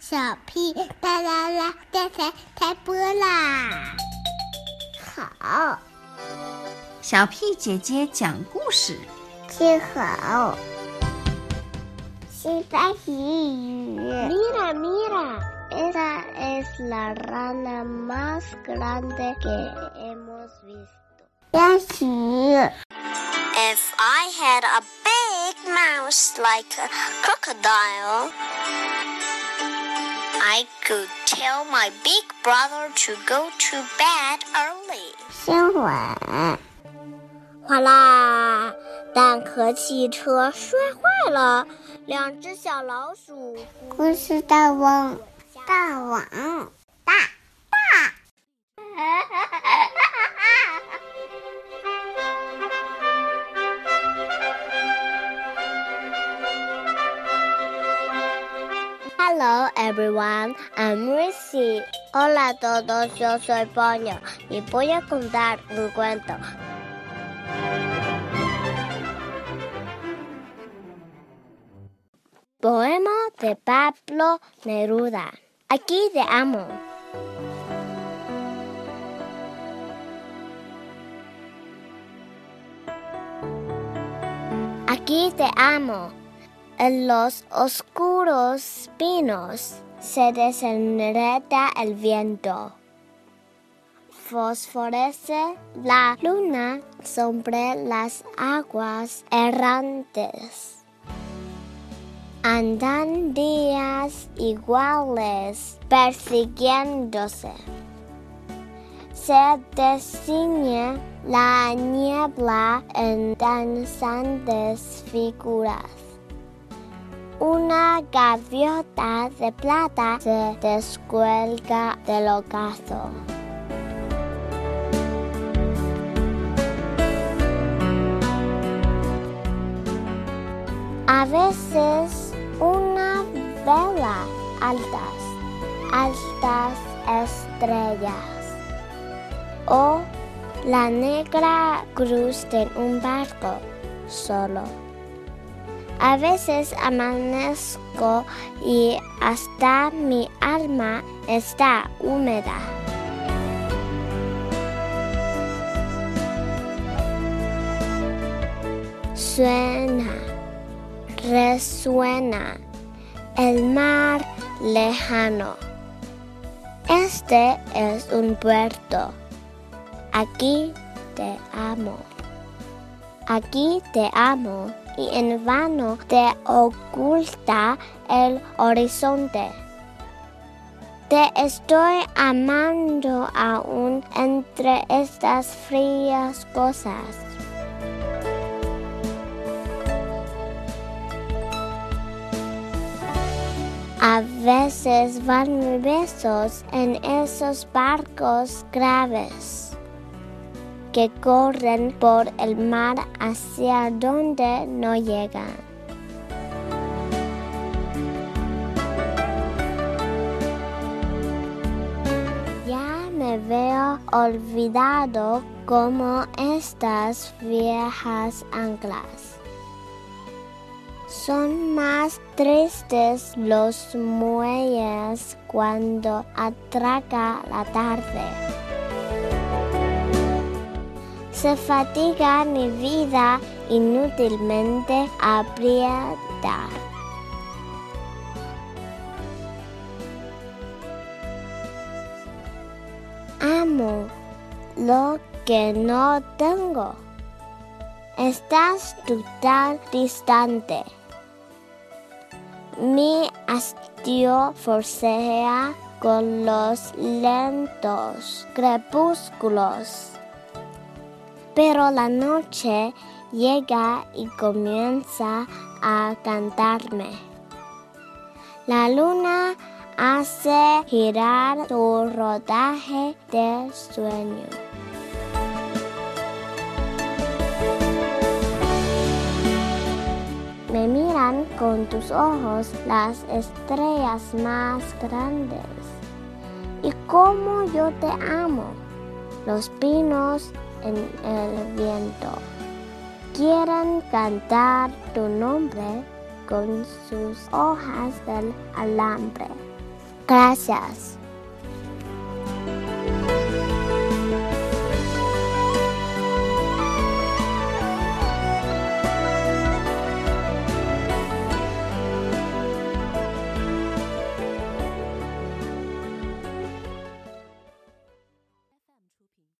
小屁哒啦啦，电台开播啦！好，小屁姐姐讲故事，听好。西班牙语，Mira mira, esa es la rana más grande que hemos visto。开始。If I had a big mouse like a crocodile. I could tell my big brother to go to bed early. 新闻，哗啦！蛋壳汽车摔坏了，两只小老鼠。故事大王，大王，大大。Hello everyone, I'm Ricky. Hola a todos, yo soy Pollo y voy a contar un cuento. Poema de Pablo Neruda. Aquí te amo. Aquí te amo. En los oscuros pinos se desenreda el viento. Fosforece la luna sobre las aguas errantes. Andan días iguales persiguiéndose. Se designe la niebla en danzantes figuras. Una gaviota de plata se descuelga del ocaso. A veces una vela altas, altas estrellas. O la negra cruz de un barco solo. A veces amanezco y hasta mi alma está húmeda. Suena, resuena el mar lejano. Este es un puerto. Aquí te amo. Aquí te amo y en vano te oculta el horizonte. Te estoy amando aún entre estas frías cosas. A veces van besos en esos barcos graves que corren por el mar hacia donde no llegan. Ya me veo olvidado como estas viejas anclas. Son más tristes los muelles cuando atraca la tarde se fatiga mi vida inútilmente aprieta. Amo lo que no tengo. Estás tú tan distante. Mi hastío forcejea con los lentos crepúsculos pero la noche llega y comienza a cantarme. La luna hace girar su rodaje de sueño. Me miran con tus ojos las estrellas más grandes. Y como yo te amo, los pinos en el viento. Quieren cantar tu nombre con sus hojas del alambre. Gracias.